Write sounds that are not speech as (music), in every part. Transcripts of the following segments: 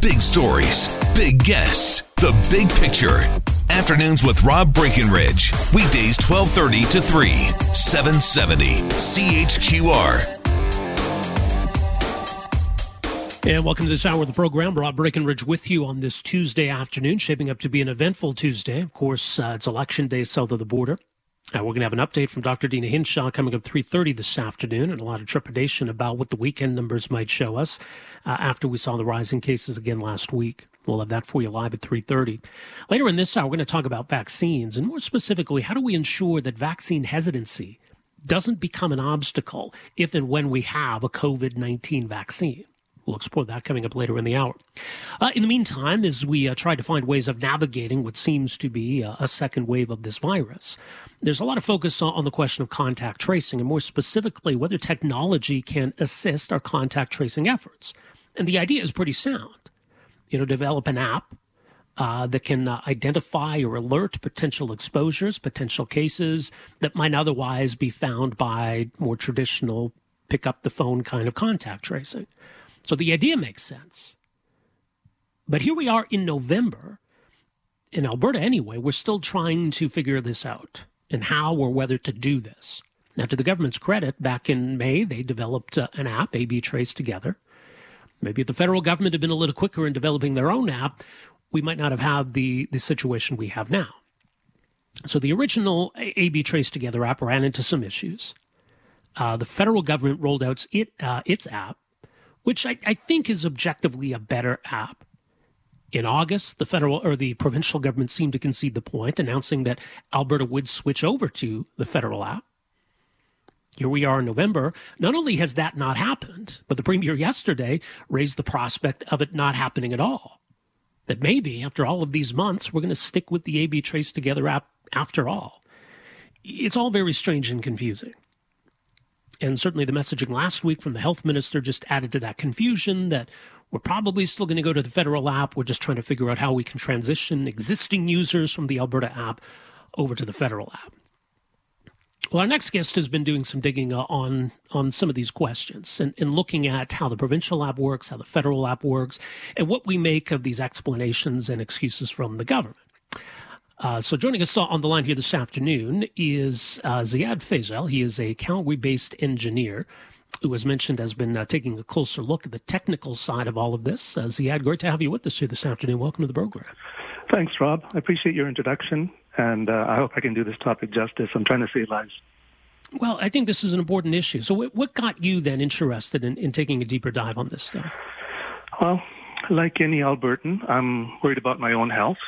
Big stories, big guests, the big picture. Afternoons with Rob Breckenridge. Weekdays 1230 to 3, 770 CHQR. And welcome to this hour of the program. Rob Breckenridge with you on this Tuesday afternoon, shaping up to be an eventful Tuesday. Of course, uh, it's election day south of the border. Uh, we're going to have an update from Dr. Deena Hinshaw coming up 3.30 this afternoon and a lot of trepidation about what the weekend numbers might show us uh, after we saw the rising cases again last week. We'll have that for you live at 3.30. Later in this hour, we're going to talk about vaccines and more specifically, how do we ensure that vaccine hesitancy doesn't become an obstacle if and when we have a COVID-19 vaccine? We'll explore that coming up later in the hour. Uh, in the meantime, as we uh, try to find ways of navigating what seems to be a, a second wave of this virus, there's a lot of focus on, on the question of contact tracing, and more specifically, whether technology can assist our contact tracing efforts. And the idea is pretty sound. You know, develop an app uh, that can uh, identify or alert potential exposures, potential cases that might otherwise be found by more traditional pick up the phone kind of contact tracing. So the idea makes sense. But here we are in November, in Alberta anyway, we're still trying to figure this out and how or whether to do this. Now, to the government's credit, back in May, they developed uh, an app, AB Trace Together. Maybe if the federal government had been a little quicker in developing their own app, we might not have had the, the situation we have now. So the original AB Trace Together app ran into some issues. Uh, the federal government rolled out it, uh, its app which I, I think is objectively a better app. In August, the federal or the provincial government seemed to concede the point, announcing that Alberta would switch over to the federal app. Here we are in November. Not only has that not happened, but the premier yesterday raised the prospect of it not happening at all. That maybe after all of these months, we're going to stick with the AB Trace Together app after all. It's all very strange and confusing. And certainly the messaging last week from the health minister just added to that confusion that we're probably still going to go to the federal app. We're just trying to figure out how we can transition existing users from the Alberta app over to the federal app. Well, our next guest has been doing some digging uh, on on some of these questions and, and, looking at how the provincial app works, how the federal app works, and what we make of these explanations and excuses from the government. Uh, so joining us on the line here this afternoon is uh, Ziad Fazel. He is a Calgary-based engineer who, as mentioned, has been uh, taking a closer look at the technical side of all of this. Uh, Ziad, great to have you with us here this afternoon. Welcome to the program. Thanks, Rob. I appreciate your introduction, and uh, I hope I can do this topic justice. I'm trying to save lives. Well, I think this is an important issue. So, what got you then interested in, in taking a deeper dive on this stuff? Well, like any Albertan, I'm worried about my own health.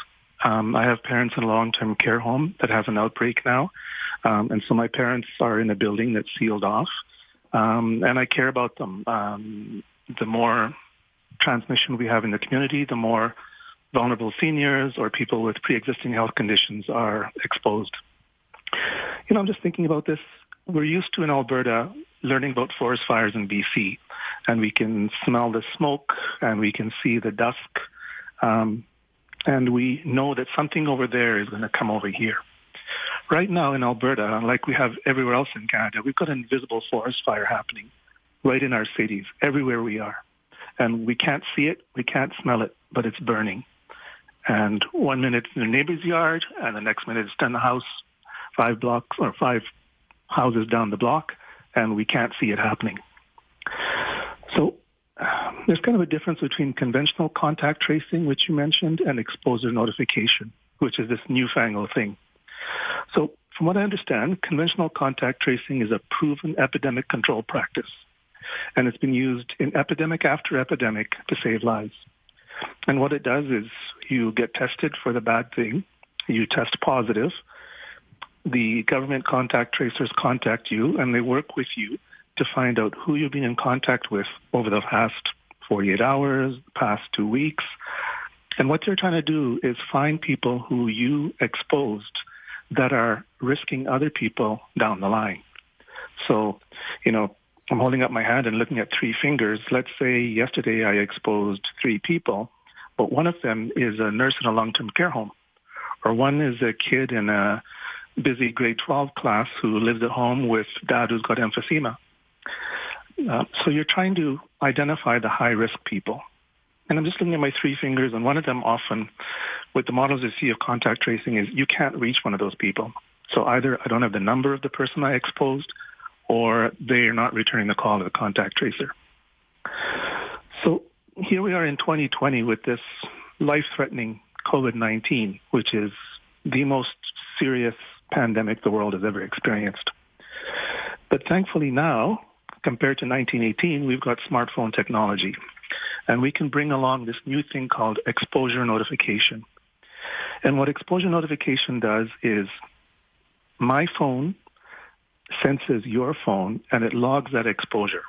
Um, I have parents in a long-term care home that has an outbreak now. Um, and so my parents are in a building that's sealed off. Um, and I care about them. Um, the more transmission we have in the community, the more vulnerable seniors or people with pre-existing health conditions are exposed. You know, I'm just thinking about this. We're used to in Alberta learning about forest fires in BC, and we can smell the smoke and we can see the dusk. Um, and we know that something over there is going to come over here. Right now in Alberta, like we have everywhere else in Canada, we've got an invisible forest fire happening right in our cities, everywhere we are. And we can't see it, we can't smell it, but it's burning. And one minute it's in the neighbor's yard, and the next minute it's in the house, five blocks or five houses down the block, and we can't see it happening. So there's kind of a difference between conventional contact tracing, which you mentioned, and exposure notification, which is this newfangled thing. So from what I understand, conventional contact tracing is a proven epidemic control practice, and it's been used in epidemic after epidemic to save lives. And what it does is you get tested for the bad thing, you test positive, the government contact tracers contact you, and they work with you to find out who you've been in contact with over the past 48 hours, past two weeks. And what they're trying to do is find people who you exposed that are risking other people down the line. So, you know, I'm holding up my hand and looking at three fingers. Let's say yesterday I exposed three people, but one of them is a nurse in a long-term care home, or one is a kid in a busy grade 12 class who lives at home with dad who's got emphysema. Uh, so you're trying to identify the high-risk people. And I'm just looking at my three fingers, and one of them often, with the models you see of contact tracing, is you can't reach one of those people. So either I don't have the number of the person I exposed, or they are not returning the call to the contact tracer. So here we are in 2020 with this life-threatening COVID-19, which is the most serious pandemic the world has ever experienced. But thankfully now, compared to 1918, we've got smartphone technology. And we can bring along this new thing called exposure notification. And what exposure notification does is my phone senses your phone and it logs that exposure.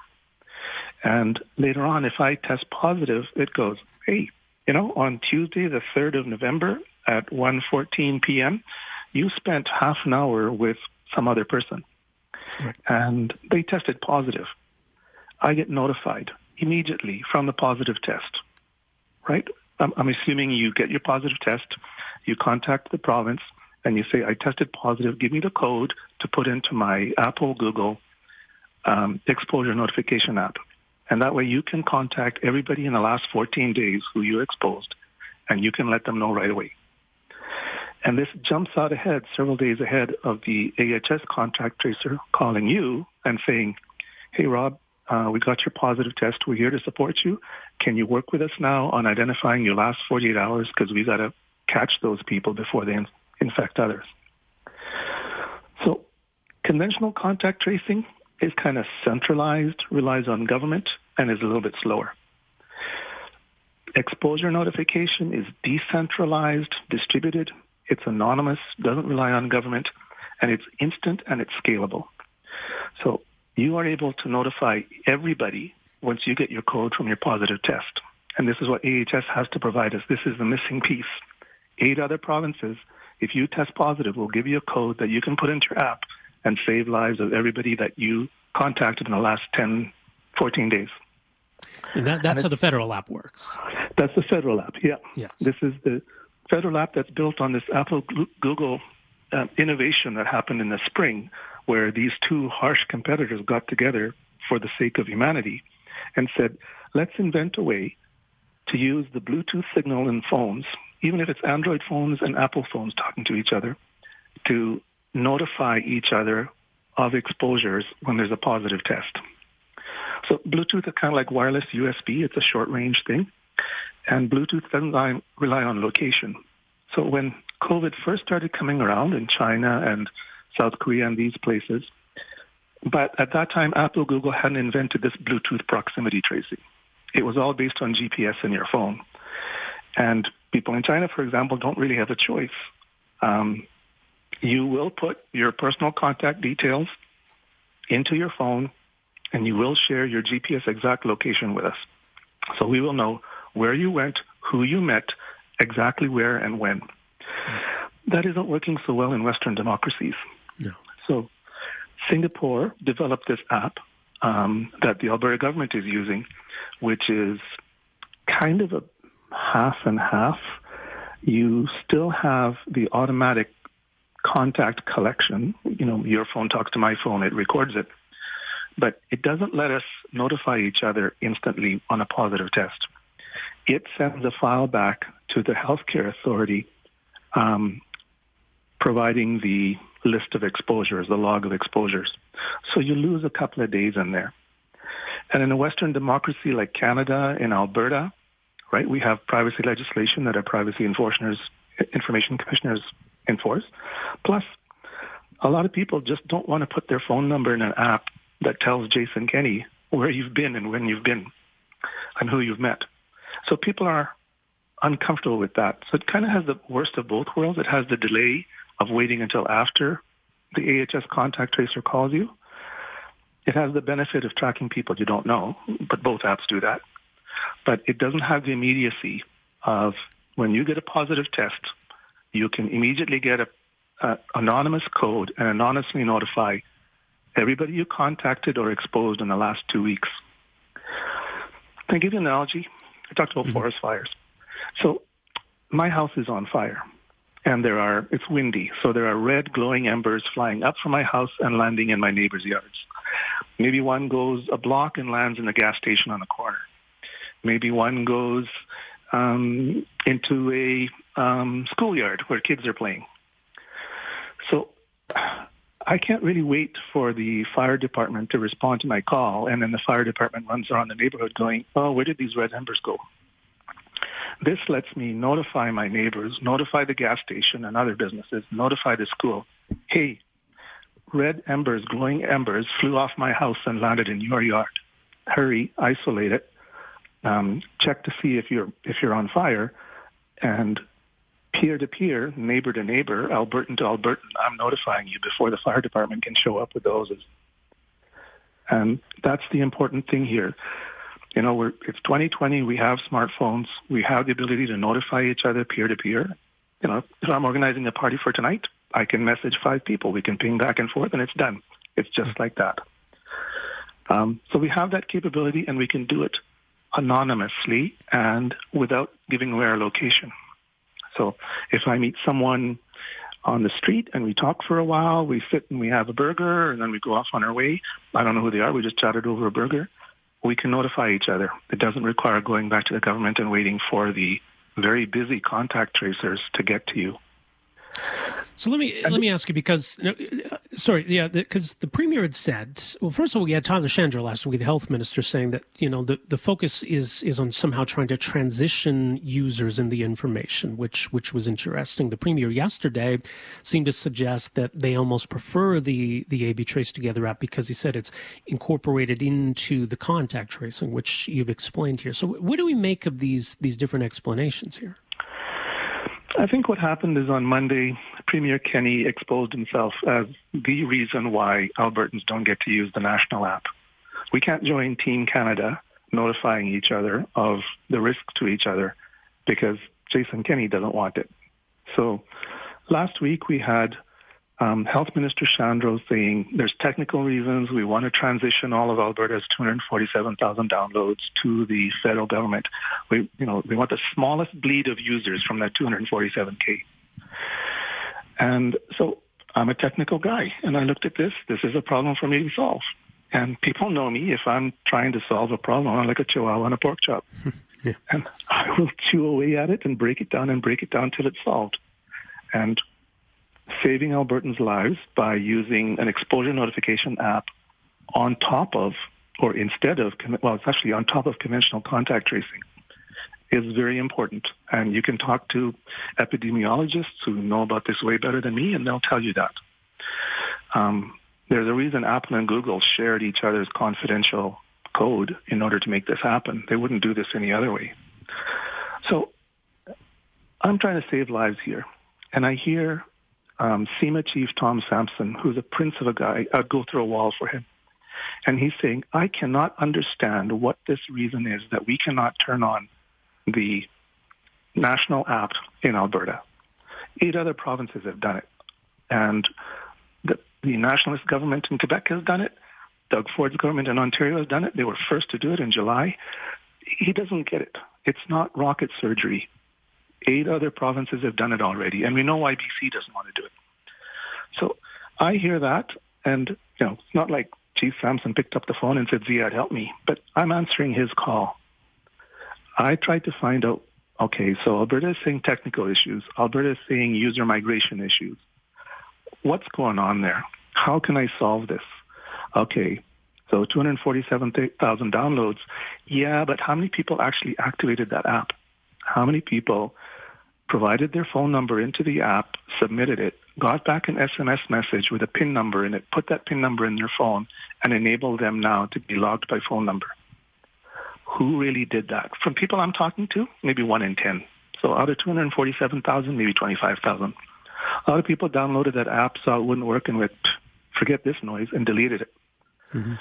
And later on, if I test positive, it goes, hey, you know, on Tuesday, the 3rd of November at 1.14 p.m., you spent half an hour with some other person. And they tested positive. I get notified immediately from the positive test, right? I'm, I'm assuming you get your positive test, you contact the province, and you say, I tested positive, give me the code to put into my Apple, Google um, exposure notification app. And that way you can contact everybody in the last 14 days who you exposed, and you can let them know right away. And this jumps out ahead, several days ahead of the AHS contact tracer calling you and saying, hey, Rob, uh, we got your positive test. We're here to support you. Can you work with us now on identifying your last 48 hours? Because we got to catch those people before they infect others. So conventional contact tracing is kind of centralized, relies on government, and is a little bit slower. Exposure notification is decentralized, distributed. It's anonymous, doesn't rely on government, and it's instant and it's scalable. So you are able to notify everybody once you get your code from your positive test. And this is what AHS has to provide us. This is the missing piece. Eight other provinces if you test positive, we'll give you a code that you can put into your app and save lives of everybody that you contacted in the last 10, 14 days. And that, that's and how the federal app works. That's the federal app, yeah. Yes. This is the federal app that's built on this Apple Google uh, innovation that happened in the spring, where these two harsh competitors got together for the sake of humanity and said, let's invent a way to use the Bluetooth signal in phones even if it's Android phones and Apple phones talking to each other, to notify each other of exposures when there's a positive test. So Bluetooth is kind of like wireless USB. It's a short range thing. And Bluetooth doesn't rely on location. So when COVID first started coming around in China and South Korea and these places, but at that time, Apple, Google hadn't invented this Bluetooth proximity tracing. It was all based on GPS in your phone. And people in China, for example, don't really have a choice. Um, you will put your personal contact details into your phone and you will share your GPS exact location with us. So we will know where you went, who you met, exactly where and when. That isn't working so well in Western democracies. No. So Singapore developed this app um, that the Alberta government is using, which is kind of a half and half, you still have the automatic contact collection. You know, your phone talks to my phone, it records it. But it doesn't let us notify each other instantly on a positive test. It sends a file back to the healthcare authority um, providing the list of exposures, the log of exposures. So you lose a couple of days in there. And in a Western democracy like Canada, in Alberta, right? We have privacy legislation that our privacy enforcers, information commissioners enforce. Plus, a lot of people just don't want to put their phone number in an app that tells Jason Kenney where you've been and when you've been and who you've met. So people are uncomfortable with that. So it kind of has the worst of both worlds. It has the delay of waiting until after the AHS contact tracer calls you. It has the benefit of tracking people you don't know, but both apps do that. but it doesn't have the immediacy of when you get a positive test, you can immediately get a, a anonymous code and anonymously notify everybody you contacted or exposed in the last two weeks. Can I give you an analogy? I talked about mm-hmm. forest fires. So my house is on fire and there are, it's windy. So there are red glowing embers flying up from my house and landing in my neighbor's yards. Maybe one goes a block and lands in a gas station on the corner. Maybe one goes um, into a um, schoolyard where kids are playing. So I can't really wait for the fire department to respond to my call, and then the fire department runs around the neighborhood going, oh, where did these red embers go? This lets me notify my neighbors, notify the gas station and other businesses, notify the school, hey, red embers, glowing embers flew off my house and landed in your yard. Hurry, isolate it, um, check to see if you're if you're on fire, and peer to peer, neighbor to neighbor, Albertan to Albertan, I'm notifying you before the fire department can show up with the hoses. And that's the important thing here. You know, we're, it's 2020. We have smartphones. We have the ability to notify each other peer to peer. You know, if I'm organizing a party for tonight, I can message five people. We can ping back and forth, and it's done. It's just like that. Um, so we have that capability, and we can do it anonymously and without giving away our location. So if I meet someone on the street and we talk for a while, we sit and we have a burger and then we go off on our way. I don't know who they are. We just chatted over a burger. We can notify each other. It doesn't require going back to the government and waiting for the very busy contact tracers to get to you. So let me let me ask you because uh, sorry yeah because the, the, premier had said well first of all we had Tyler Shandro last week the health minister saying that you know the, the focus is is on somehow trying to transition users in the information which which was interesting. The premier yesterday seemed to suggest that they almost prefer the the AB Trace Together app because he said it's incorporated into the contact tracing which you've explained here. So what do we make of these these different explanations here I think what happened is on Monday, Premier Kenney exposed himself as the reason why Albertans don't get to use the national app. We can't join Team Canada notifying each other of the risk to each other because Jason Kenney doesn't want it. So last week we had um, Health Minister Shandro saying there's technical reasons. We want to transition all of Alberta's 247,000 downloads to the federal government. We, you know, we want the smallest bleed of users from that 247k. And so I'm a technical guy, and I looked at this. This is a problem for me to solve. And people know me. If I'm trying to solve a problem, I'm like a chihuahua on a pork chop. (laughs) yeah. And I will chew away at it and break it down and break it down till it's solved. And saving Albertans' lives by using an exposure notification app on top of, or instead of, well, it's actually on top of conventional contact tracing is very important. And you can talk to epidemiologists who know about this way better than me, and they'll tell you that. Um, there's a reason Apple and Google shared each other's confidential code in order to make this happen. They wouldn't do this any other way. So I'm trying to save lives here. And I hear um, CEMA chief Tom Sampson, who's a prince of a guy, I'd go through a wall for him. And he's saying, I cannot understand what this reason is that we cannot turn on the national app in Alberta. Eight other provinces have done it. And the, the nationalist government in Quebec has done it. Doug Ford's government in Ontario has done it. They were first to do it in July. He doesn't get it. It's not rocket surgery. Eight other provinces have done it already, and we know why BC doesn't want to do it. So I hear that, and you know, it's not like Chief Sampson picked up the phone and said, Ziad, help me, but I'm answering his call. I tried to find out, okay, so Alberta is saying technical issues. Alberta is saying user migration issues. What's going on there? How can I solve this? Okay, so 247,000 downloads. Yeah, but how many people actually activated that app? How many people provided their phone number into the app, submitted it, got back an SMS message with a PIN number in it, put that PIN number in their phone, and enabled them now to be logged by phone number. Who really did that? From people I'm talking to, maybe one in 10. So out of 247,000, maybe 25,000. A lot of people downloaded that app, saw it wouldn't work, and went, forget this noise, and deleted it. Mm-hmm.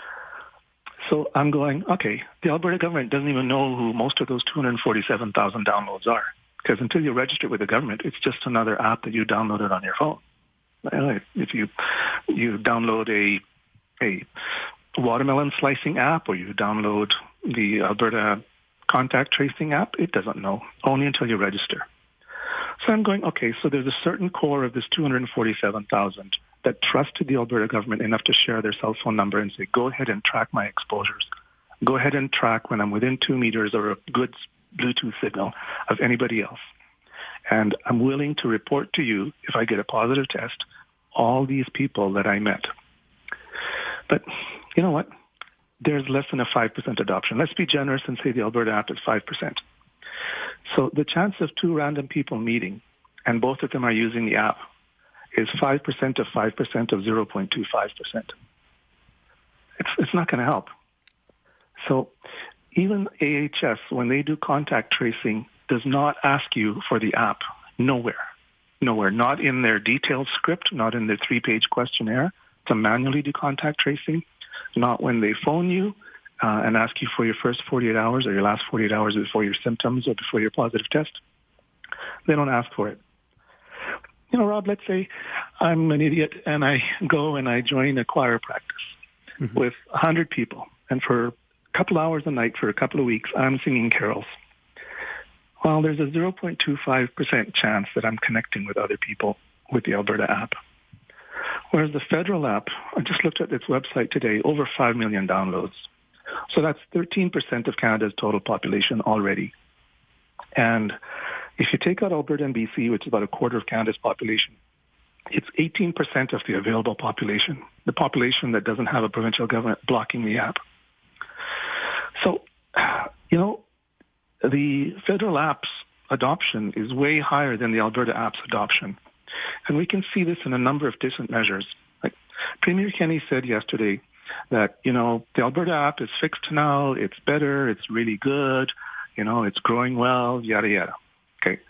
So I'm going, okay, the Alberta government doesn't even know who most of those 247,000 downloads are. Because until you register with the government, it's just another app that you downloaded on your phone. If you you download a a watermelon slicing app or you download the Alberta contact tracing app, it doesn't know, only until you register. So I'm going, okay, so there's a certain core of this 247,000 that trusted the Alberta government enough to share their cell phone number and say, go ahead and track my exposures. Go ahead and track when I'm within two meters or a good Bluetooth signal of anybody else. And I'm willing to report to you, if I get a positive test, all these people that I met. But you know what? There's less than a 5% adoption. Let's be generous and say the Alberta app is 5%. So the chance of two random people meeting and both of them are using the app is 5% of 5% of 0.25%. It's, it's not going to help. So even AHS, when they do contact tracing, does not ask you for the app. Nowhere. Nowhere. Not in their detailed script, not in their three-page questionnaire to manually do contact tracing, not when they phone you uh, and ask you for your first 48 hours or your last 48 hours before your symptoms or before your positive test. They don't ask for it. You know, Rob, let's say I'm an idiot and I go and I join a choir practice mm-hmm. with 100 people. And for couple hours a night for a couple of weeks, I'm singing carols. Well, there's a 0.25% chance that I'm connecting with other people with the Alberta app. Whereas the federal app, I just looked at its website today, over 5 million downloads. So that's 13% of Canada's total population already. And if you take out Alberta and BC, which is about a quarter of Canada's population, it's 18% of the available population, the population that doesn't have a provincial government blocking the app. So, (sighs) you know, the federal app's adoption is way higher than the Alberta app's adoption. And we can see this in a number of different measures. Like Premier Kenney said yesterday that, you know, the Alberta app is fixed now, it's better, it's really good, you know, it's growing well, yada, yada. Okay.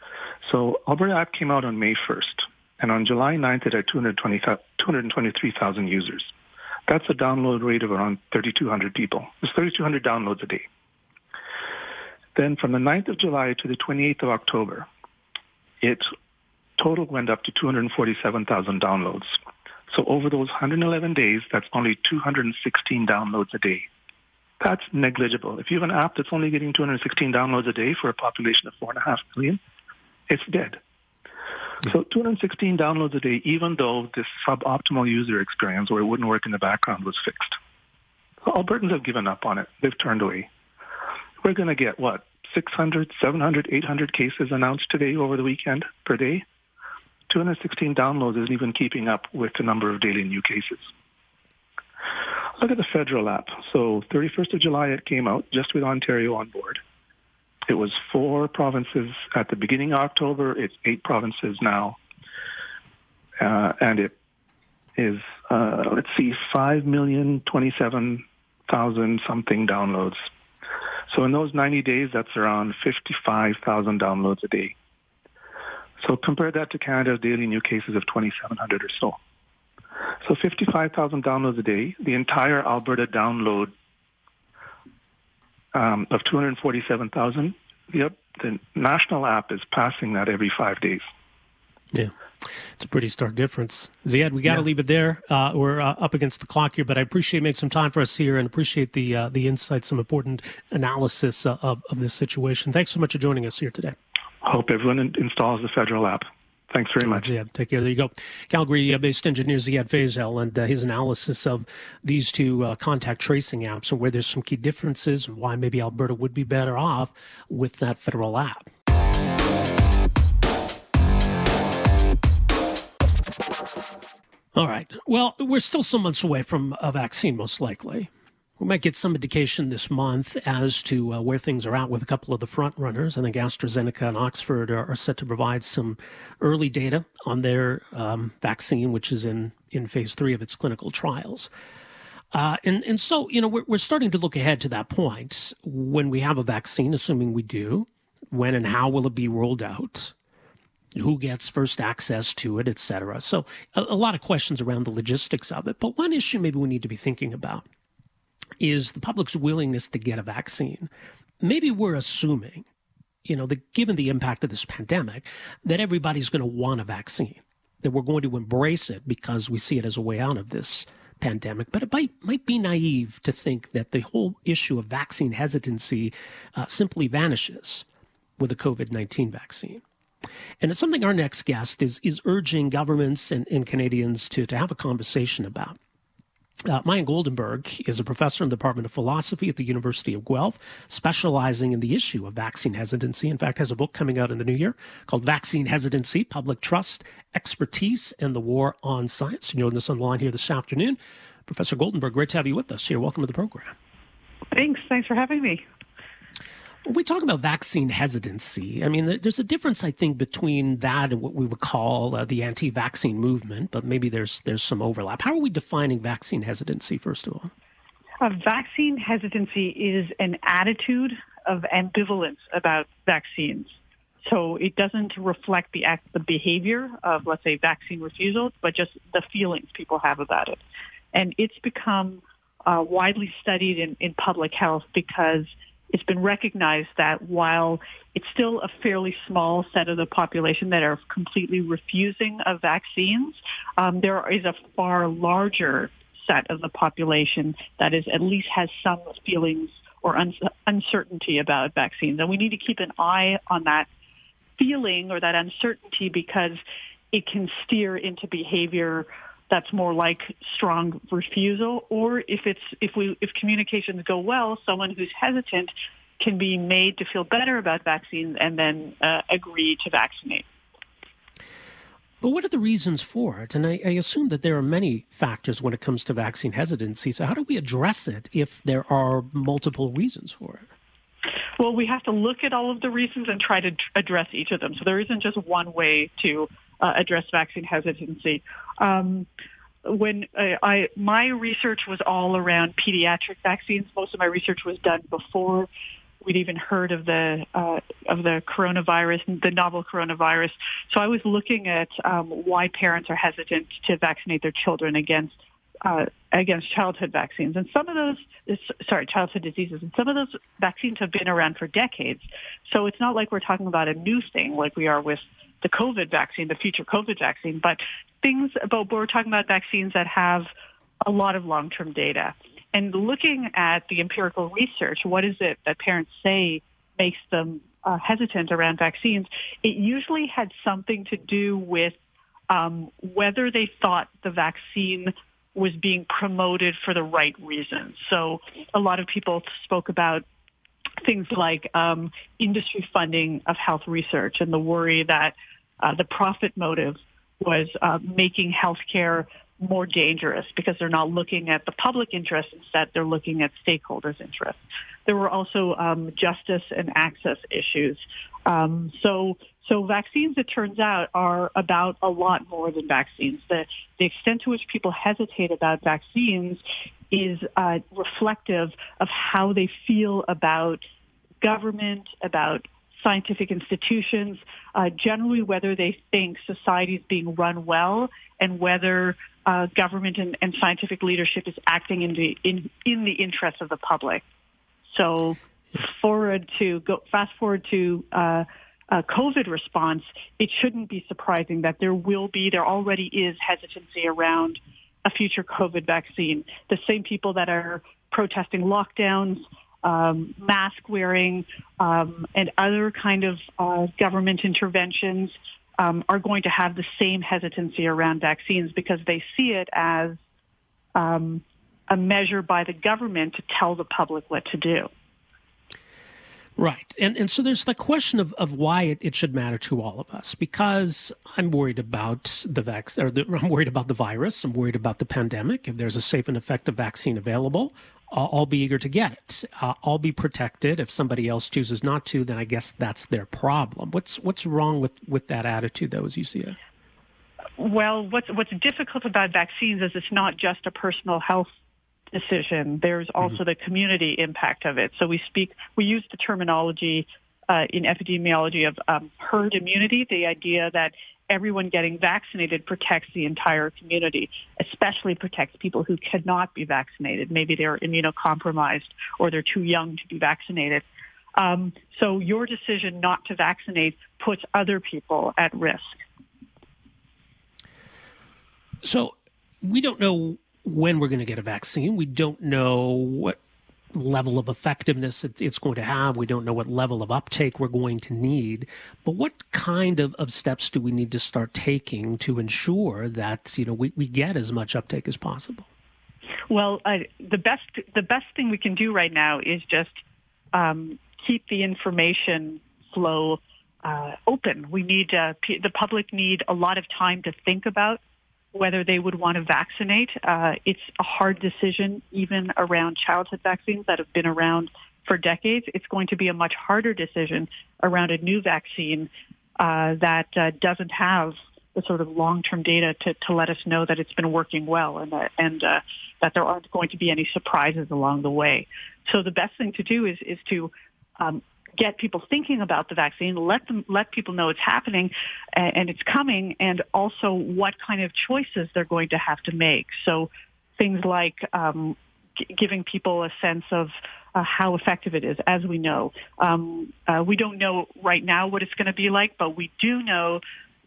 So Alberta app came out on May 1st. And on July 9th, it had 220, 223,000 users. That's a download rate of around 3,200 people. It's 3,200 downloads a day. Then from the 9th of July to the 28th of October, it total went up to 247,000 downloads. So over those 111 days, that's only 216 downloads a day. That's negligible. If you have an app that's only getting 216 downloads a day for a population of 4.5 million, it's dead. Mm-hmm. So 216 downloads a day, even though this suboptimal user experience where it wouldn't work in the background was fixed. Albertans have given up on it. They've turned away. We're going to get, what, 600, 700, 800 cases announced today over the weekend per day? 216 downloads isn't even keeping up with the number of daily new cases. Look at the federal app. So 31st of July it came out just with Ontario on board. It was four provinces at the beginning of October. It's eight provinces now. Uh, and it is, uh, let's see, 5,027,000 something downloads. So in those 90 days, that's around 55,000 downloads a day. So compare that to Canada's daily new cases of 2,700 or so. So 55,000 downloads a day. The entire Alberta download um, of 247,000. The, the national app is passing that every five days. Yeah. It's a pretty stark difference. Ziad, we got to yeah. leave it there. Uh, we're uh, up against the clock here, but I appreciate making some time for us here and appreciate the uh, the insights, some important analysis uh, of, of this situation. Thanks so much for joining us here today hope everyone installs the federal app. Thanks very much. Yeah, take care. There you go. Calgary-based engineer Ziad Fazel and uh, his analysis of these two uh, contact tracing apps and where there's some key differences and why maybe Alberta would be better off with that federal app. All right. Well, we're still some months away from a vaccine, most likely. We might get some indication this month as to uh, where things are at with a couple of the front runners. I think AstraZeneca and Oxford are, are set to provide some early data on their um, vaccine, which is in, in phase three of its clinical trials. Uh, and, and so, you know, we're, we're starting to look ahead to that point when we have a vaccine, assuming we do. When and how will it be rolled out? Who gets first access to it, et cetera? So, a, a lot of questions around the logistics of it. But one issue maybe we need to be thinking about is the public's willingness to get a vaccine. Maybe we're assuming, you know, that given the impact of this pandemic, that everybody's going to want a vaccine, that we're going to embrace it because we see it as a way out of this pandemic. But it might might be naive to think that the whole issue of vaccine hesitancy uh, simply vanishes with a COVID nineteen vaccine. And it's something our next guest is is urging governments and, and Canadians to, to have a conversation about. Uh, Maya Goldenberg is a professor in the Department of Philosophy at the University of Guelph, specializing in the issue of vaccine hesitancy. In fact, has a book coming out in the new year called Vaccine Hesitancy, Public Trust, Expertise, and the War on Science. You joined us on the line here this afternoon. Professor Goldenberg, great to have you with us here. Welcome to the program. Thanks. Thanks for having me. We talk about vaccine hesitancy, I mean, there's a difference, I think, between that and what we would call uh, the anti-vaccine movement, but maybe there's there's some overlap. How are we defining vaccine hesitancy, first of all? Uh, vaccine hesitancy is an attitude of ambivalence about vaccines. So it doesn't reflect the act, the behavior of, let's say, vaccine refusal, but just the feelings people have about it. And it's become uh, widely studied in, in public health because it's been recognized that while it's still a fairly small set of the population that are completely refusing of vaccines, um, there is a far larger set of the population that is at least has some feelings or un- uncertainty about vaccines. And we need to keep an eye on that feeling or that uncertainty because it can steer into behavior that's more like strong refusal or if it's if we if communications go well someone who's hesitant can be made to feel better about vaccines and then uh, agree to vaccinate but what are the reasons for it? And I, I, assume that there are many factors when it comes to vaccine hesitancy. So, how do we address it if there are multiple reasons for it? Well, we have to look at all of the reasons and try to address each of them. So, there isn't just one way to uh, address vaccine hesitancy. Um, when I, I, my research was all around pediatric vaccines, most of my research was done before we'd even heard of the uh, of the coronavirus, the novel coronavirus. So I was looking at um, why parents are hesitant to vaccinate their children against uh, against childhood vaccines. And some of those, sorry, childhood diseases, and some of those vaccines have been around for decades. So it's not like we're talking about a new thing like we are with the COVID vaccine, the future COVID vaccine, but things about, we're talking about vaccines that have a lot of long-term data. And looking at the empirical research, what is it that parents say makes them uh, hesitant around vaccines? It usually had something to do with um, whether they thought the vaccine was being promoted for the right reasons. So a lot of people spoke about things like um, industry funding of health research and the worry that uh, the profit motive was uh, making healthcare more dangerous because they're not looking at the public interest. Instead, they're looking at stakeholders' interests. There were also um, justice and access issues. Um, so, so vaccines, it turns out, are about a lot more than vaccines. The, the extent to which people hesitate about vaccines is uh, reflective of how they feel about government, about scientific institutions, uh, generally whether they think society is being run well and whether uh, government and, and, scientific leadership is acting in the in, in the interest of the public. So forward to go fast forward to uh, COVID response, it shouldn't be surprising that there will be there already is hesitancy around a future COVID vaccine. The same people that are protesting lockdowns um, mask wearing, um, and other kind of uh, government interventions um, are going to have the same hesitancy around vaccines because they see it as um, a measure by the government to tell the public what to do. Right. And and so there's the question of, of why it, it should matter to all of us because I'm worried about the vaccine or the, (laughs) I'm worried about the virus. I'm worried about the pandemic. If there's a safe and effective vaccine available, I'll, I'll be eager to get it. Uh, I'll be protected. If somebody else chooses not to, then I guess that's their problem. What's what's wrong with, with that attitude though as you see it? Well, what's what's difficult about vaccines is it's not just a personal health decision. There's mm-hmm. also mm-hmm. the community impact of it. So we speak, we use the terminology uh, in epidemiology of um, herd immunity, the idea that everyone getting vaccinated protects the entire community, especially protects people who cannot be vaccinated. Maybe they're immunocompromised or they're too young to be vaccinated. Um, so your decision not to vaccinate puts other people at risk. So we don't know when we're going to get a vaccine. We don't know what level of effectiveness it's going to have. We don't know what level of uptake we're going to need. But what kind of, of steps do we need to start taking to ensure that you know we, we get as much uptake as possible? Well, uh, the best the best thing we can do right now is just um, keep the information flow uh, open. We need uh, p- the public need a lot of time to think about whether they would want to vaccinate. Uh, it's a hard decision, even around childhood vaccines that have been around for decades. It's going to be a much harder decision around a new vaccine uh, that uh, doesn't have the sort of long-term data to, to let us know that it's been working well and that, and uh, that there aren't going to be any surprises along the way. So the best thing to do is is to um, get people thinking about the vaccine, let them let people know it's happening and it's coming, and also what kind of choices they're going to have to make. So things like um, g- giving people a sense of uh, how effective it is, as we know. Um, uh, we don't know right now what it's going to be like, but we do know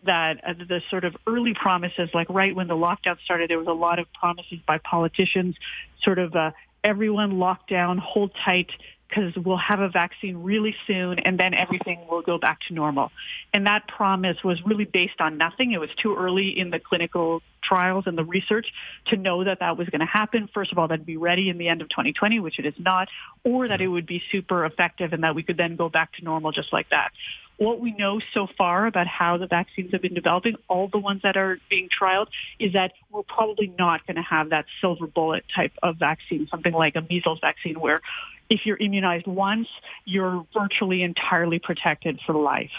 that uh, the sort of early promises, like right when the lockdown started, there was a lot of promises by politicians, sort of uh, everyone locked down, hold tight, because we'll have a vaccine really soon and then everything will go back to normal. And that promise was really based on nothing. It was too early in the clinical trials and the research to know that that was going to happen. First of all, that'd be ready in the end of 2020, which it is not, or that it would be super effective and that we could then go back to normal just like that. What we know so far about how the vaccines have been developing, all the ones that are being trialed, is that we're probably not going to have that silver bullet type of vaccine, something like a measles vaccine where if you're immunized once, you're virtually entirely protected for life.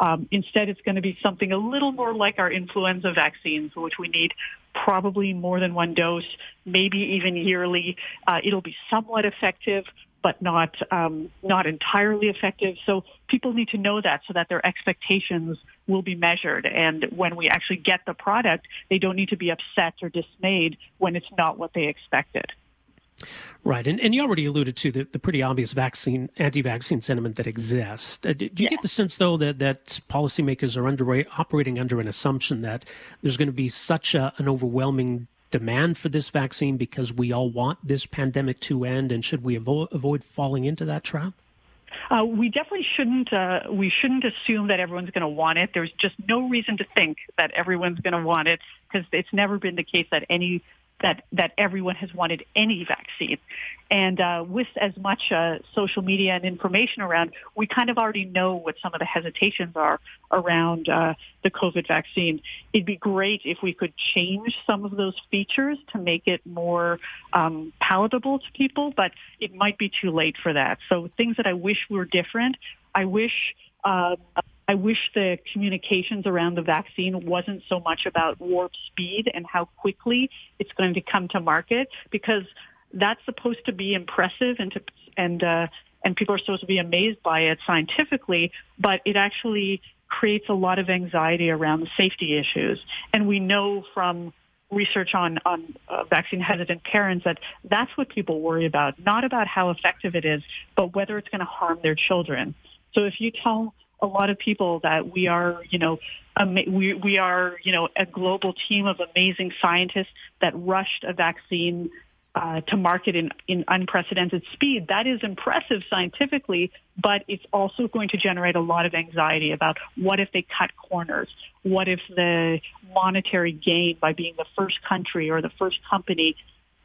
Um, instead, it's going to be something a little more like our influenza vaccines, which we need probably more than one dose, maybe even yearly. Uh, it'll be somewhat effective, but not um, not entirely effective. So people need to know that so that their expectations will be measured. And when we actually get the product, they don't need to be upset or dismayed when it's not what they expected. Right, and, and you already alluded to the, the pretty obvious vaccine anti-vaccine sentiment that exists. Uh, do, do, you yeah. get the sense, though, that that policymakers are under, operating under an assumption that there's going to be such a, an overwhelming demand for this vaccine because we all want this pandemic to end, and should we avo- avoid falling into that trap? Uh, we definitely shouldn't. Uh, we shouldn't assume that everyone's going to want it. There's just no reason to think that everyone's going to want it because it's never been the case that any that that everyone has wanted any vaccine. And uh, with as much uh, social media and information around, we kind of already know what some of the hesitations are around uh, the COVID vaccine. It'd be great if we could change some of those features to make it more um, palatable to people, but it might be too late for that. So things that I wish were different. I wish um, I wish the communications around the vaccine wasn't so much about warp speed and how quickly it's going to come to market because that's supposed to be impressive and to, and uh, and people are supposed to be amazed by it scientifically, but it actually creates a lot of anxiety around the safety issues. And we know from research on on uh, vaccine hesitant parents that that's what people worry about, not about how effective it is, but whether it's going to harm their children. So if you tell a lot of people that we are, you know, we we are, you know, a global team of amazing scientists that rushed a vaccine uh, to market in, in unprecedented speed. That is impressive scientifically, but it's also going to generate a lot of anxiety about what if they cut corners? What if the monetary gain by being the first country or the first company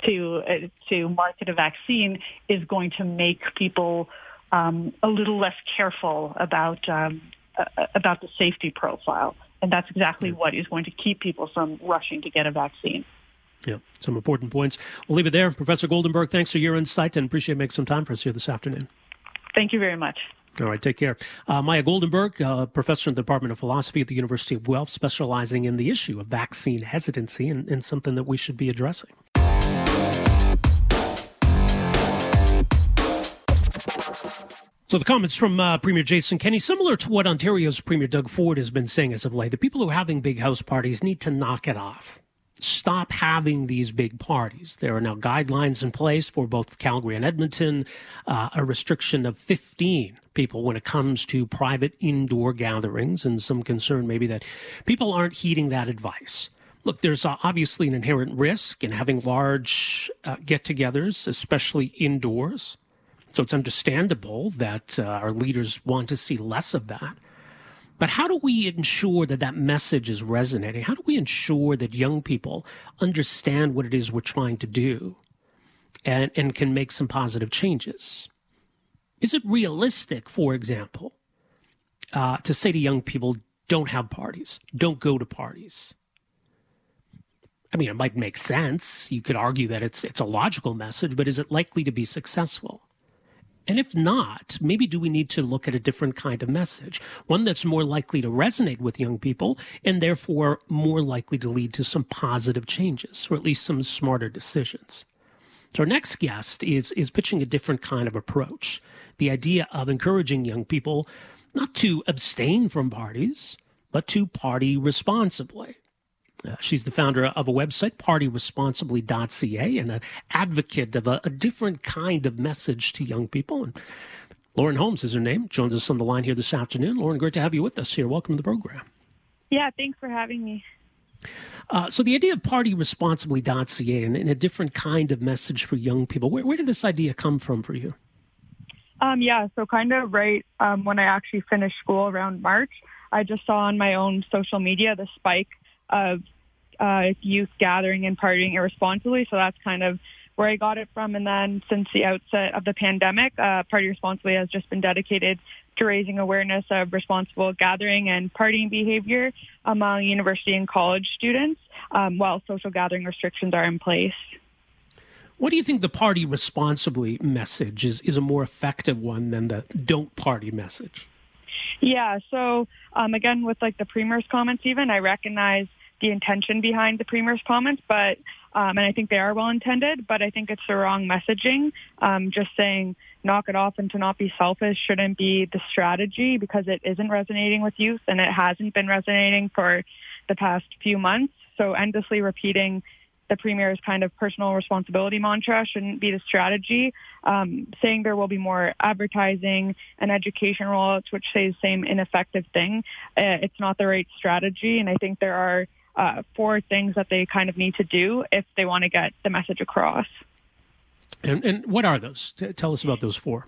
to uh, to market a vaccine is going to make people um, a little less careful about um, uh, about the safety profile, and that's exactly what is going to keep people from rushing to get a vaccine. Yeah, some important points. We'll leave it there. Professor Goldenberg, thanks for your insight and appreciate making some time for us here this afternoon. Thank you very much. All right, take care. Uh, Maya Goldenberg, uh, professor in the Department of Philosophy at the University of Guelph, specializing in the issue of vaccine hesitancy and, and something that we should be addressing. So the comments from uh, Premier Jason Kenney, similar to what Ontario's Premier Doug Ford has been saying as of late, the people who are having big house parties need to knock it off. Stop having these big parties. There are now guidelines in place for both Calgary and Edmonton, uh, a restriction of 15 people when it comes to private indoor gatherings, and some concern maybe that people aren't heeding that advice. Look, there's uh, obviously an inherent risk in having large uh, get togethers, especially indoors. So it's understandable that uh, our leaders want to see less of that. But how do we ensure that that message is resonating? How do we ensure that young people understand what it is we're trying to do and, and can make some positive changes? Is it realistic, for example, uh, to say to young people, don't have parties, don't go to parties? I mean, it might make sense. You could argue that it's it's a logical message, but is it likely to be successful? And if not, maybe do we need to look at a different kind of message, one that's more likely to resonate with young people and therefore more likely to lead to some positive changes or at least some smarter decisions. So our next guest is is pitching a different kind of approach. The idea of encouraging young people not to abstain from parties, but to party responsibly. Uh, she's the founder of a website, partyresponsibly.ca, and an advocate of a, a, different kind of message to young people. And Lauren Holmes is her name, joins us on the line here this afternoon. Lauren, great to have you with us here. Welcome to the program. Yeah, thanks for having me. Uh, so the idea of partyresponsibly.ca and, and a different kind of message for young people, where, where did this idea come from for you? Um, yeah, so kind of right um, when I actually finished school around March, I just saw on my own social media the spike of uh, youth gathering and partying irresponsibly. So that's kind of where I got it from. And then since the outset of the pandemic, uh, Party Responsibly has just been dedicated to raising awareness of responsible gathering and partying behavior among university and college students um, while social gathering restrictions are in place. What do you think the party responsibly message is, is a more effective one than the don't party message? Yeah, so um, again, with like the premier's comments, even I recognize the intention behind the premier's comments, but um, and I think they are well intended, but I think it's the wrong messaging. Um, just saying knock it off and to not be selfish shouldn't be the strategy because it isn't resonating with youth and it hasn't been resonating for the past few months. So endlessly repeating the premier's kind of personal responsibility mantra shouldn't be the strategy. Um, saying there will be more advertising and education rollouts, which say the same ineffective thing, uh, it's not the right strategy. And I think there are uh, four things that they kind of need to do if they want to get the message across. And, and what are those? Tell us about those four.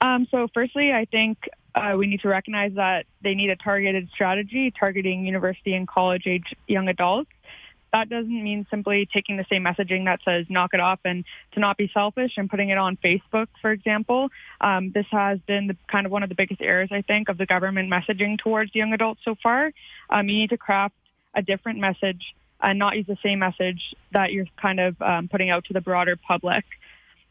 Um, so, firstly, I think uh, we need to recognize that they need a targeted strategy targeting university and college age young adults. That doesn't mean simply taking the same messaging that says knock it off and to not be selfish and putting it on Facebook, for example. Um, this has been the, kind of one of the biggest errors, I think, of the government messaging towards young adults so far. Um, you need to craft a different message and not use the same message that you're kind of um, putting out to the broader public.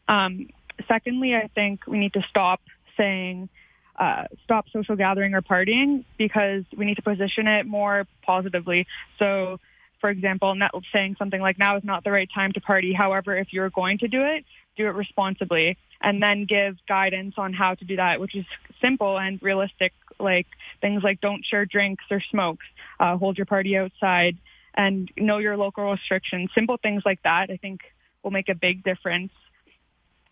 Um, secondly, I think we need to stop saying uh, stop social gathering or partying because we need to position it more positively. So, for example, not saying something like now is not the right time to party. However, if you're going to do it, do it responsibly and then give guidance on how to do that, which is simple and realistic, like things like don't share drinks or smokes, uh, hold your party outside, and know your local restrictions. Simple things like that, I think, will make a big difference.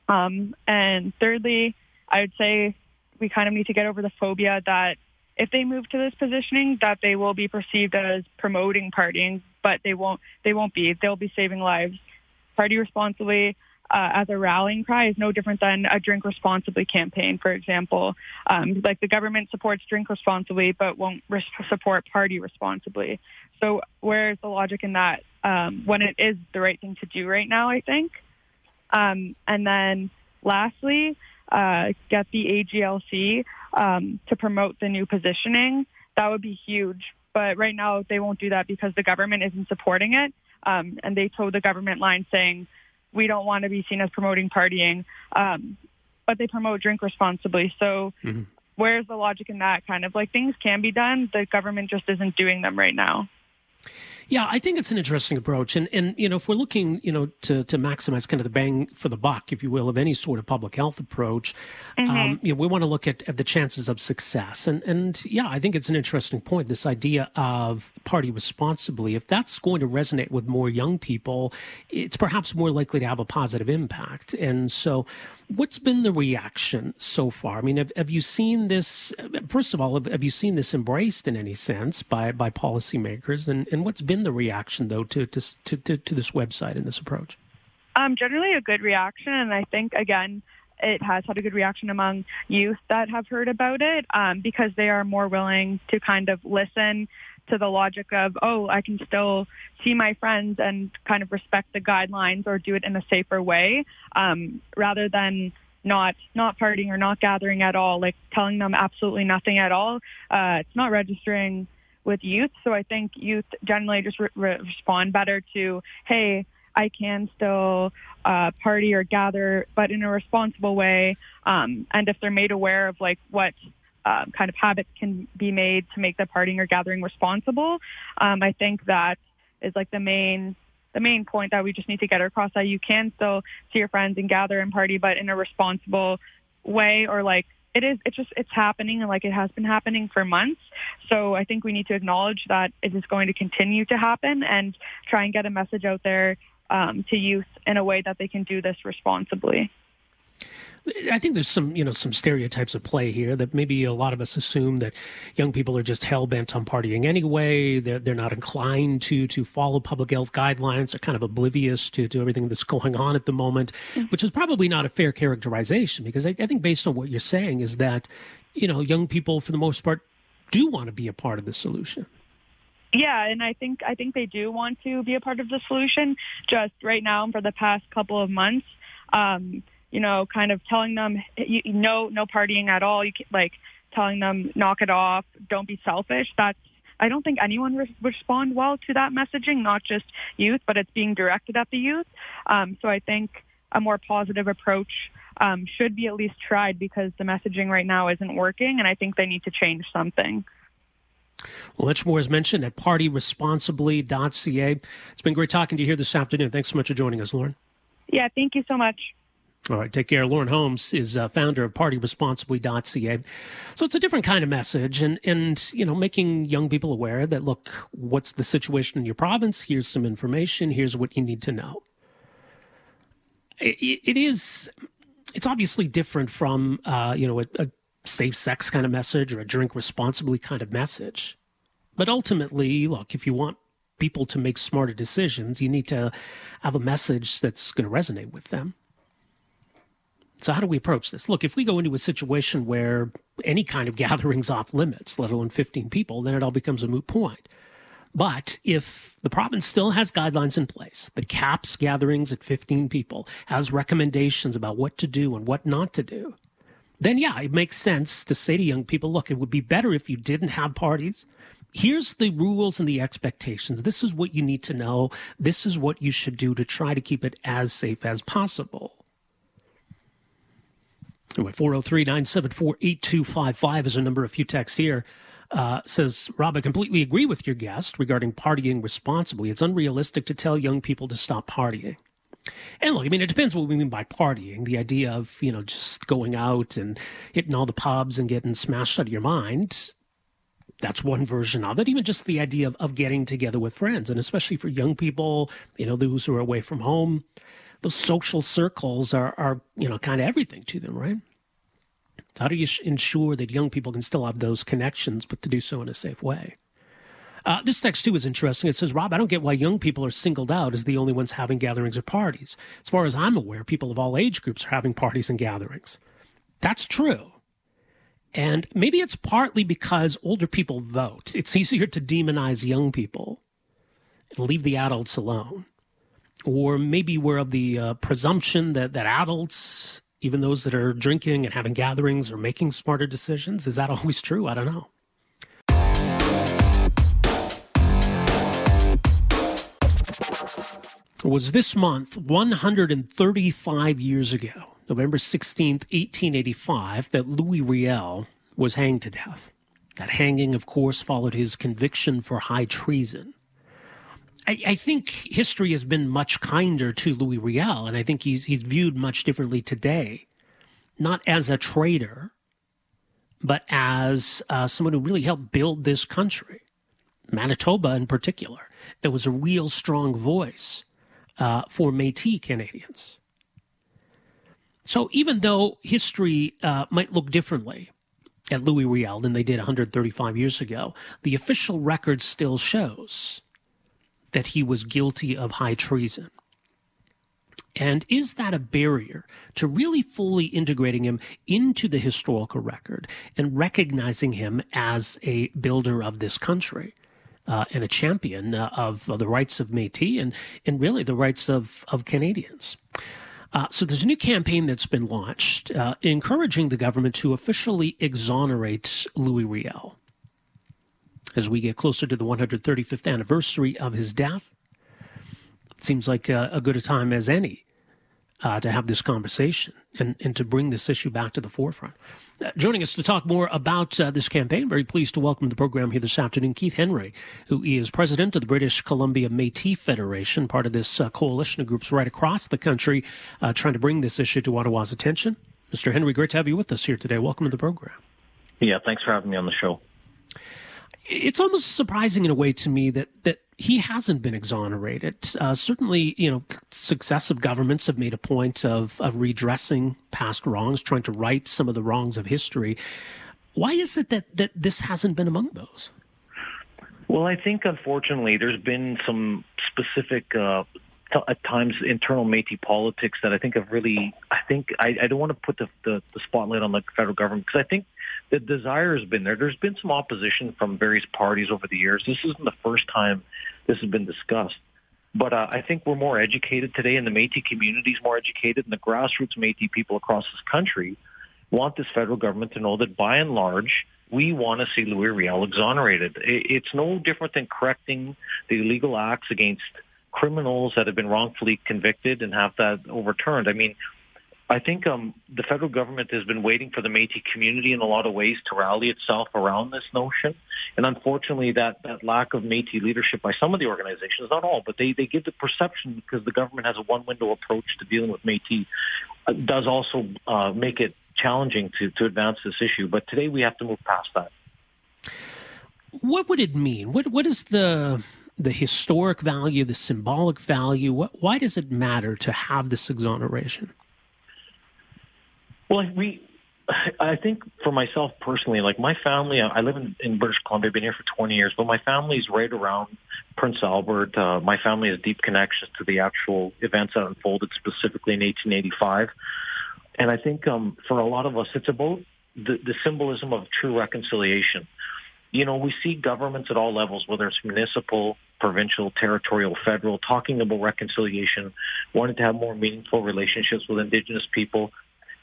Um, and thirdly, I would say we kind of need to get over the phobia that if they move to this positioning, that they will be perceived as promoting partying, but they won't. They won't be. They'll be saving lives. Party responsibly uh, as a rallying cry is no different than a drink responsibly campaign, for example. Um, like the government supports drink responsibly, but won't support party responsibly. So where's the logic in that um, when it is the right thing to do right now, I think? Um, and then lastly, uh, get the AGLC um, to promote the new positioning. That would be huge. But right now they won't do that because the government isn't supporting it. Um, and they told the government line saying, we don't want to be seen as promoting partying, um, but they promote drink responsibly. So mm-hmm. where's the logic in that? Kind of like things can be done, the government just isn't doing them right now. Yeah, I think it's an interesting approach, and and you know if we're looking you know to to maximize kind of the bang for the buck, if you will, of any sort of public health approach, mm-hmm. um, you know we want to look at, at the chances of success, and and yeah, I think it's an interesting point. This idea of party responsibly, if that's going to resonate with more young people, it's perhaps more likely to have a positive impact, and so What's been the reaction so far? I mean, have, have you seen this? First of all, have, have you seen this embraced in any sense by by policymakers? And, and what's been the reaction though to to, to, to this website and this approach? Um, generally, a good reaction, and I think again it has had a good reaction among youth that have heard about it um, because they are more willing to kind of listen to the logic of, oh, I can still see my friends and kind of respect the guidelines or do it in a safer way, um, rather than not not partying or not gathering at all, like telling them absolutely nothing at all. Uh, it's not registering with youth, so I think youth generally just re- respond better to, hey, I can still uh, party or gather, but in a responsible way. Um, and if they're made aware of like what uh, kind of habits can be made to make the partying or gathering responsible. Um, I think that is like the main the main point that we just need to get across that you can still see your friends and gather and party, but in a responsible way or like it is it's just it's happening and like it has been happening for months. So i think we need to acknowledge that it is going to continue to happen and try and get a message out there um, to youth in a way that they can do this responsibly I think there's some, you know, some stereotypes at play here that maybe a lot of us assume that young people are just hell bent on partying anyway. They're they're not inclined to to follow public health guidelines. They're kind of oblivious to to everything that's going on at the moment, mm-hmm. which is probably not a fair characterization because I, I think based on what you're saying is that, you know, young people for the most part do want to be a part of the solution. Yeah, and I think I think they do want to be a part of the solution. Just right now, for the past couple of months, um, you know, kind of telling them, you, no, no partying at all. You can, like telling them, knock it off, don't be selfish. That's I don't think anyone re- respond well to that messaging, not just youth, but it's being directed at the youth. Um, so I think a more positive approach um, should be at least tried because the messaging right now isn't working, and I think they need to change something. Well, much more is mentioned at partyresponsibly.ca. It's been great talking to you here this afternoon. Thanks so much for joining us, Lauren. Yeah, thank you so much. All right, take care. Lauren Holmes is uh, founder of PartyResponsibly.ca. So it's a different kind of message, and and you know, making young people aware that look, what's the situation in your province? Here's some information. Here's what you need to know. it, it is, it's obviously different from uh, you know a, a safe sex kind of message or a drink responsibly kind of message. But ultimately, look, if you want people to make smarter decisions, you need to have a message that's going to resonate with them. So, how do we approach this? Look, if we go into a situation where any kind of (laughs) gathering's off limits, let alone 15 people, then it all becomes a moot point. But if the province still has guidelines in place that caps gatherings at 15 people, has recommendations about what to do and what not to do, then yeah, it makes sense to say to young people, look, it would be better if you didn't have parties. Here's the rules and the expectations. This is what you need to know. This is what you should do to try to keep it as safe as possible. Anyway, 403 974 8255 is a number. A few texts here. Uh, says, Rob, I completely agree with your guest regarding partying responsibly. It's unrealistic to tell young people to stop partying. And look, I mean, it depends what we mean by partying. The idea of, you know, just going out and hitting all the pubs and getting smashed out of your mind. That's one version of it. Even just the idea of, of getting together with friends. And especially for young people, you know, those who are away from home, those social circles are, are you know, kind of everything to them, right? So how do you ensure that young people can still have those connections, but to do so in a safe way? Uh, this text too is interesting. It says, Rob, I don't get why young people are singled out as the only ones having gatherings or parties. As far as I'm aware, people of all age groups are having parties and gatherings. That's true. And maybe it's partly because older people vote. It's easier to demonize young people and leave the adults alone. Or maybe we're of the uh, presumption that, that adults, even those that are drinking and having gatherings, are making smarter decisions. Is that (laughs) always true? I don't know. It was this month, 135 years ago, November 16th, 1885, that Louis Riel was hanged to death. That hanging, of course, followed his conviction for high treason. I, I, think history has been much kinder to Louis Riel, and I think he's he's viewed much differently today, not as a traitor, but as uh, someone who really helped build this country, Manitoba in particular. It was a real strong voice uh, for Métis Canadians. So even though history uh, might look differently at Louis Riel than they did 135 years ago, the official record still shows that he was guilty of high treason. And is that a barrier to really fully integrating him into the historical record and recognizing him as a builder of this country? Uh, and a champion uh, of, of, the rights of Métis and, and really the rights of, of Canadians. Uh, so there's a new campaign that's been launched uh, encouraging the government to officially exonerate Louis Riel as we get closer to the 135th anniversary of his death. It seems like a, a good a time as any uh, to have this conversation and, and to bring this issue back to the forefront. Uh, joining us to talk more about uh, this campaign, very pleased to welcome to the program here this afternoon Keith Henry, who is president of the British Columbia Métis Federation, part of this uh, coalition of groups right across the country uh, trying to bring this issue to Ottawa's attention. Mr. Henry, great to have you with us here today. Welcome to the program. Yeah, thanks for having me on the show. It's almost surprising in a way to me that that he hasn't been exonerated. Uh, certainly, you know, successive governments have made a point of, of redressing past wrongs, trying to right some of the wrongs of history. Why is it that, that this hasn't been among those? Well, I think unfortunately there's been some specific, uh, at times, internal Métis politics that I think have really. I think I, I don't want to put the, the, the spotlight on the federal government because I think the desire has been there. There's been some opposition from various parties over the years. This isn't the first time this has been discussed. But uh, I think we're more educated today, and the Métis community is more educated, and the grassroots Métis people across this country want this federal government to know that, by and large, we want to see Louis Riel exonerated. It's no different than correcting the illegal acts against criminals that have been wrongfully convicted and have that overturned. I mean, I think um, the federal government has been waiting for the Métis community in a lot of ways to rally itself around this notion. And unfortunately, that, that lack of Métis leadership by some of the organizations, not all, but they, they give the perception because the government has a one-window approach to dealing with Métis, uh, does also uh, make it challenging to, to advance this issue. But today we have to move past that. What would it mean? What What is the the historic value, the symbolic value? What, why does it matter to have this exoneration? Well, we, I think for myself personally, like my family, I live in, in British Columbia, I've been here for 20 years, but my family's right around Prince Albert. Uh, my family has deep connections to the actual events that unfolded specifically in 1885. And I think um, for a lot of us, it's about the, the symbolism of true reconciliation. You know, we see governments at all levels, whether it's municipal, provincial, territorial, federal, talking about reconciliation, wanting to have more meaningful relationships with Indigenous people,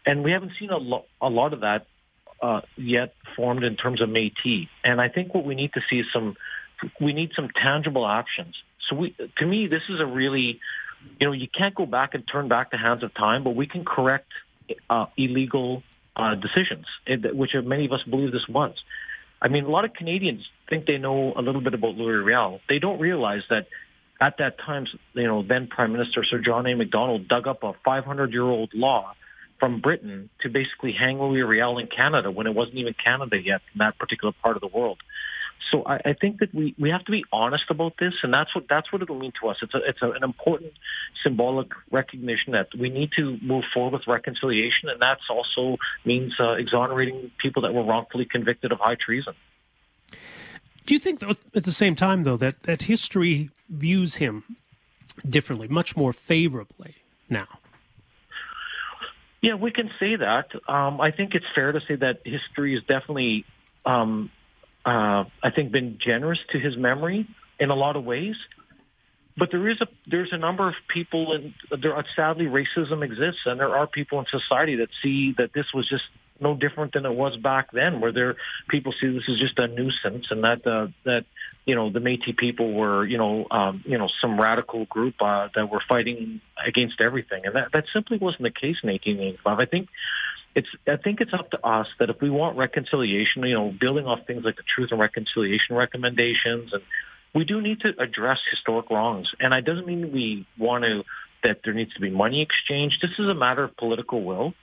and we haven't seen a, lo- a lot of that uh, yet formed in terms of Métis. And I think what we need to see is some, we need some tangible actions. So we, to me, this is a really, you know, you can't go back and turn back the hands of time, but we can correct uh, illegal uh, decisions, which many of us believe this was. I mean, a lot of Canadians think they know a little bit about Louis Riel. They don't realize that at that time, you know, then Prime Minister Sir John A. Macdonald dug up a 500-year-old law from Britain to basically hang Louis Riel in Canada when it wasn't even Canada yet in that particular part of the world. So I, I think that we, we have to be honest about this, and that's what that's what it'll mean to us. It's a, it's a, an important symbolic recognition that we need to move forward with reconciliation, and that also means uh, exonerating people that were wrongfully convicted of high treason. Do you think, though, at the same time, though, that, that history views him differently, much more favorably now? Yeah, we can say that. Um, I think it's fair to say that history has definitely, um, uh, I think, been generous to his memory in a lot of ways. But there is a there's a number of people, and there sadly racism exists, and there are people in society that see that this was just no different than it was back then, where there people see this as just a nuisance, and that uh, that you know the Métis people were you know um, you know some radical group uh, that were fighting against everything, and that that simply wasn't the case in 1885. I think it's I think it's up to us that if we want reconciliation, you know, building off things like the Truth and Reconciliation recommendations and we do need to address historic wrongs. And it doesn't mean we want to that there needs to be money exchange. This is a matter of political will.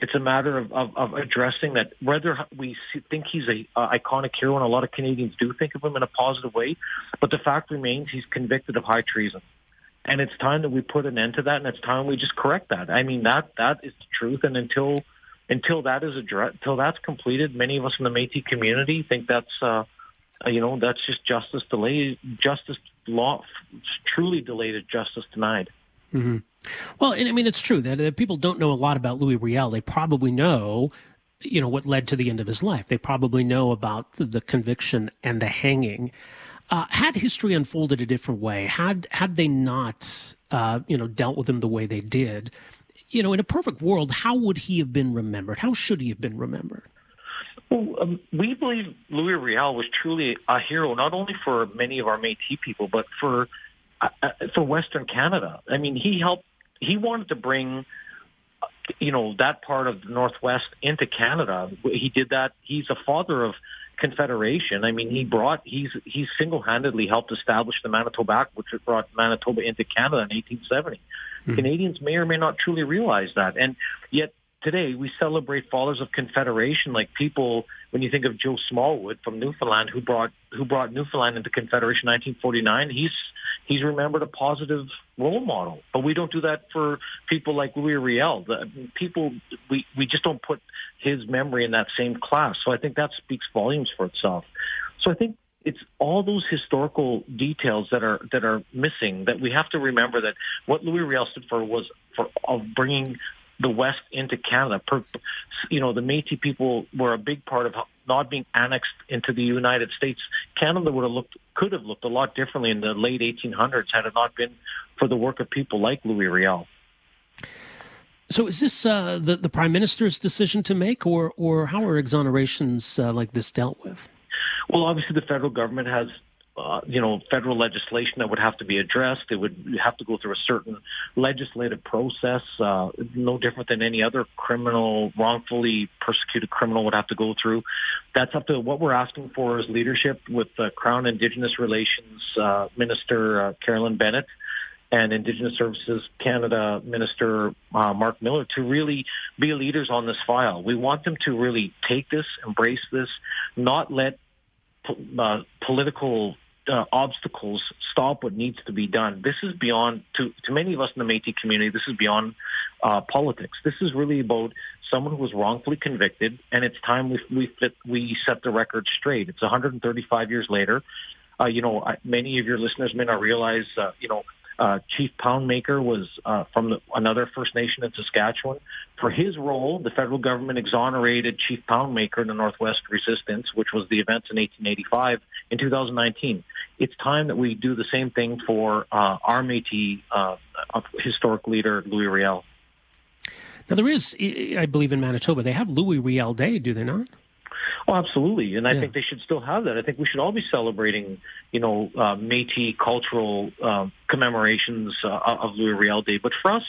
It's a matter of, of, of addressing that whether we think he's a uh, iconic hero, and a lot of Canadians do think of him in a positive way, but the fact remains he's convicted of high treason. And it's time that we put an end to that, and it's time we just correct that. I mean, that that is the truth. And until until that is addressed, until that's completed, many of us in the Métis community think that's uh, you know that's just justice delayed, justice law, truly delayed, justice denied. Mm-hmm. Well, and I mean, it's true that, that people don't know a lot about Louis Riel. They probably know, you know, what led to the end of his life. They probably know about the, the conviction and the hanging. Uh, had history unfolded a different way, had had they not, uh, you know, dealt with him the way they did, you know, in a perfect world, how would he have been remembered? How should he have been remembered? Well, um, we believe Louis Riel was truly a hero, not only for many of our Métis people, but for for Western Canada. I mean, he helped. He wanted to bring, you know, that part of the Northwest into Canada. He did that. He's a father of Confederation. I mean, he brought he's he single-handedly helped establish the Manitoba Act, which brought Manitoba into Canada in 1870. Mm-hmm. Canadians may or may not truly realize that, and yet today we celebrate fathers of confederation like people when you think of Joe Smallwood from Newfoundland who brought who brought Newfoundland into confederation 1949 he's he's remembered a positive role model. But we don't do that for people like Louis Riel. The people we we just don't put his memory in that same class. So I think that speaks volumes for itself. So I think it's all those historical details that are that are missing that we have to remember that what Louis Riel stood for was for of bringing the West into Canada. Per, you know, the Métis people were a big part of not being annexed into the United States. Canada would have looked, could have looked a lot differently in the late 1800s had it not been for the work of people like Louis Riel. So, is this uh, the the prime minister's decision to make, or or how are exonerations uh, like this dealt with? Well, obviously, the federal government has uh, you know, federal legislation that would have to be addressed. It would have to go through a certain legislative process, uh, no different than any other criminal, wrongfully persecuted criminal would have to go through. That's up to what we're asking for is leadership with uh, Crown Indigenous Relations uh, Minister uh, Carolyn Bennett and Indigenous Services Canada Minister uh, Mark Miller to really be leaders on this file. We want them to really take this, embrace this, not let uh, political uh, obstacles stop what needs to be done. This is beyond, to, to many of us in the Métis community, this is beyond uh, politics. This is really about someone who was wrongfully convicted, and it's time we, we, fit, we set the record straight. It's 135 years later. Uh, you know, many of your listeners may not realize, uh, you know, uh, Chief Poundmaker was uh, from the, another First Nation in Saskatchewan. For his role, the federal government exonerated Chief Poundmaker in the Northwest Resistance, which was the events in 1885, in 2019. It's time that we do the same thing for uh, our Métis uh, historic leader, Louis Riel. Now, there is, I believe, in Manitoba, they have Louis Riel Day, do they not? Oh, absolutely, and I think they should still have that. I think we should all be celebrating, you know, uh, Métis cultural uh, commemorations uh, of Louis Riel Day. But for us,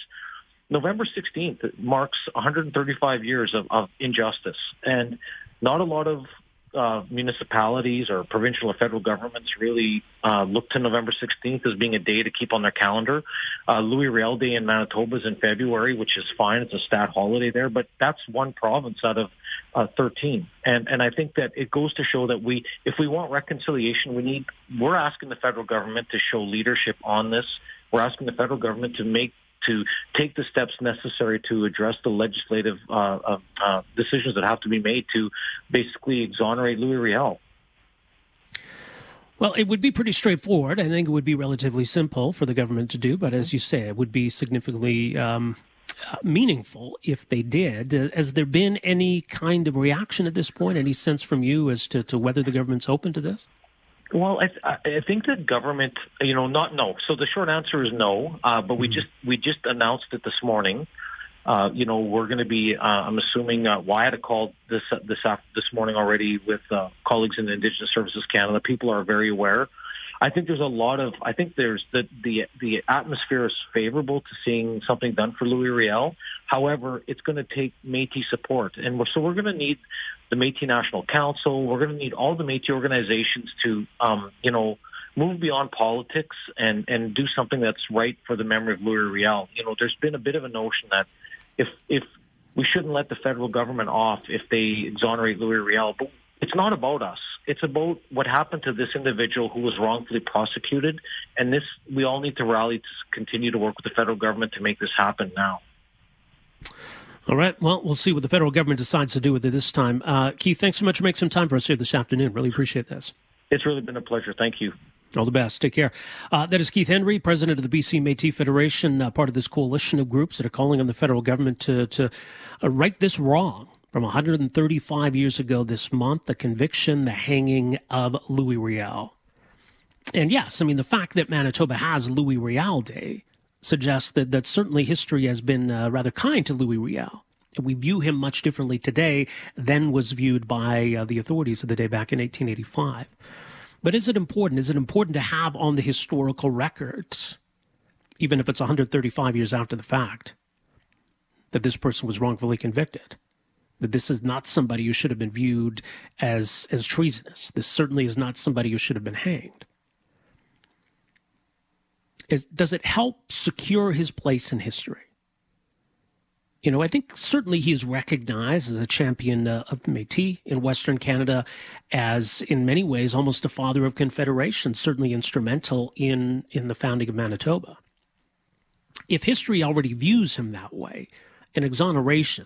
November 16th marks 135 years of, of injustice, and not a lot of uh, municipalities or provincial or federal governments really uh, look to November 16th as being a day to keep on their calendar. Uh, Louis Riel Day in Manitoba is in February, which is fine. It's a stat holiday there, but that's one province out of uh, 13. And and I think that it goes to show that we, if we want reconciliation, we need. We're asking the federal government to show leadership on this. We're asking the federal government to make to take the steps necessary to address the legislative uh, uh, uh, decisions that have to be made to basically exonerate Louis Riel. Well, it would be pretty straightforward. I think it would be relatively simple for the government to do, but as you say, it would be significantly um, meaningful if they did. Uh, has there been any kind of reaction at this point? Any sense from you as to, to whether the government's open to this? Well, I, I think the government, you know, not no. So the short answer is no. Uh, but we mm-hmm. just we just announced it this morning. Uh, you know, we're going to be. Uh, I'm assuming uh, well, I had a call this uh, this this morning already with uh, colleagues in Indigenous Services Canada. People are very aware. I think there's a lot of. I think there's the the the atmosphere is favorable to seeing something done for Louis Riel. However, it's going to take Métis support, and we're, so we're going to need the Métis National Council. We're going to need all the Métis organizations to, um, you know, move beyond politics and and do something that's right for the memory of Louis Riel. You know, there's been a bit of a notion that if if we shouldn't let the federal government off if they exonerate Louis Riel, but it's not about us. It's about what happened to this individual who was wrongfully prosecuted, and this we all need to rally to continue to work with the federal government to make this happen now. All right. Well, we'll see what the federal government decides to do with it this time. Uh, Keith, thanks so much for making some time for us here this afternoon. Really appreciate this. It's really been a pleasure. Thank you. All the best. Take care. Uh, that is Keith Henry, president of the BC Métis Federation, uh, part of this coalition of groups that are calling on the federal government to to uh, right this wrong from 135 years ago this month, the conviction, the hanging of Louis Riel. And yes, I mean the fact that Manitoba has Louis Riel Day suggests that that certainly history has been uh, rather kind to Louis Riel. We view him much differently today than was viewed by uh, the authorities of the day back in 1885. But is it important? Is it important to have on the historical record, even if it's 135 years after the fact, that this person was wrongfully convicted? That this is not somebody who should have been viewed as, as treasonous. This certainly is not somebody who should have been hanged. Is, does it help secure his place in history? You know, I think certainly he is recognized as a champion uh, of Métis in Western Canada, as in many ways almost a father of Confederation, certainly instrumental in in the founding of Manitoba. If history already views him that way, an exoneration